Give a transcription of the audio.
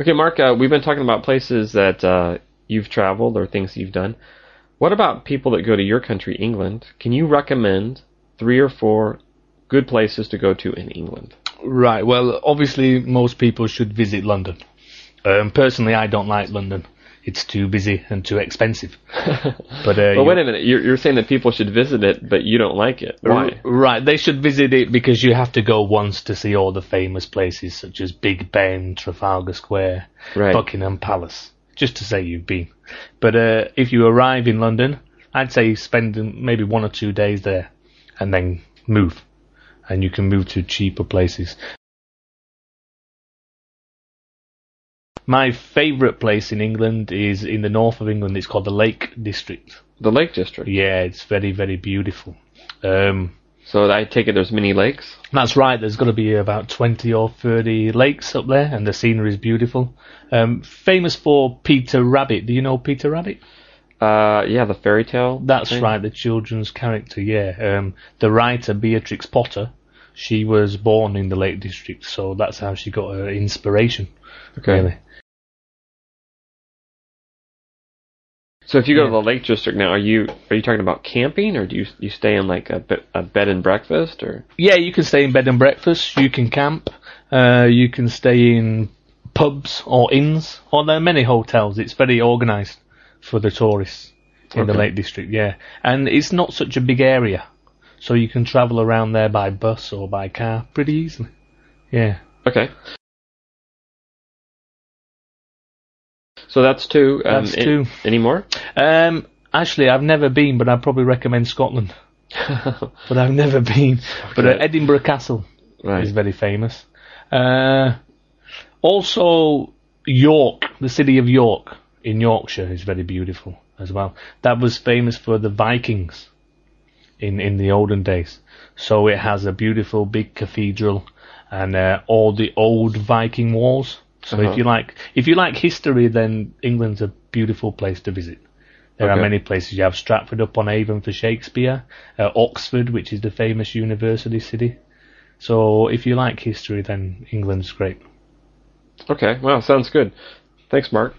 Okay, Mark, uh, we've been talking about places that uh, you've traveled or things you've done. What about people that go to your country, England? Can you recommend three or four good places to go to in England? Right. Well, obviously, most people should visit London. Um, personally, I don't like London. It's too busy and too expensive. But, uh, But wait a minute, you're, you're saying that people should visit it, but you don't like it. Why? Right, they should visit it because you have to go once to see all the famous places such as Big Ben, Trafalgar Square, Right. Buckingham Palace, just to say you've been. But uh, if you arrive in London, I'd say spend maybe one or two days there and then move. And you can move to cheaper places. My favourite place in England is in the north of England. It's called the Lake District. The Lake District. Yeah, it's very, very beautiful. Um, So I take it there's many lakes. That's right. There's got to be about 20 or 30 lakes up there, and the scenery is beautiful. Um, famous for Peter Rabbit. Do you know Peter Rabbit? Uh, yeah, the fairy tale. That's thing. right, the children's character. Yeah. Um, the writer Beatrix Potter, she was born in the Lake District, so that's how she got her inspiration. Okay. Really. So if you go to the Lake District now, are you are you talking about camping, or do you you stay in like a, a bed and breakfast, or Yeah, you can stay in bed and breakfast. You can camp. Uh, you can stay in pubs or inns, or there are many hotels. It's very organised for the tourists in the Lake District. Yeah, and it's not such a big area, so you can travel around there by bus or by car pretty easily. Yeah. okay? So that's two. Um, That's two. Any more? Um, actually, I've never been, but I'd probably recommend Scotland. But I've never been. But uh, Edinburgh Castle. right. is very famous. Uh, also, York, the city of York in Yorkshire is very beautiful as well. That was famous for the Vikings in, in the olden days. So it has a beautiful big cathedral and uh, all the old Viking walls. So Uh-huh. if you like if you like history, then England's a beautiful place to visit. There are many places. You have Stratford upon Avon for Shakespeare, uh, Oxford, which is the famous university city. So if you like history, then England's great. Okay. well, Sounds good. Thanks, Mark.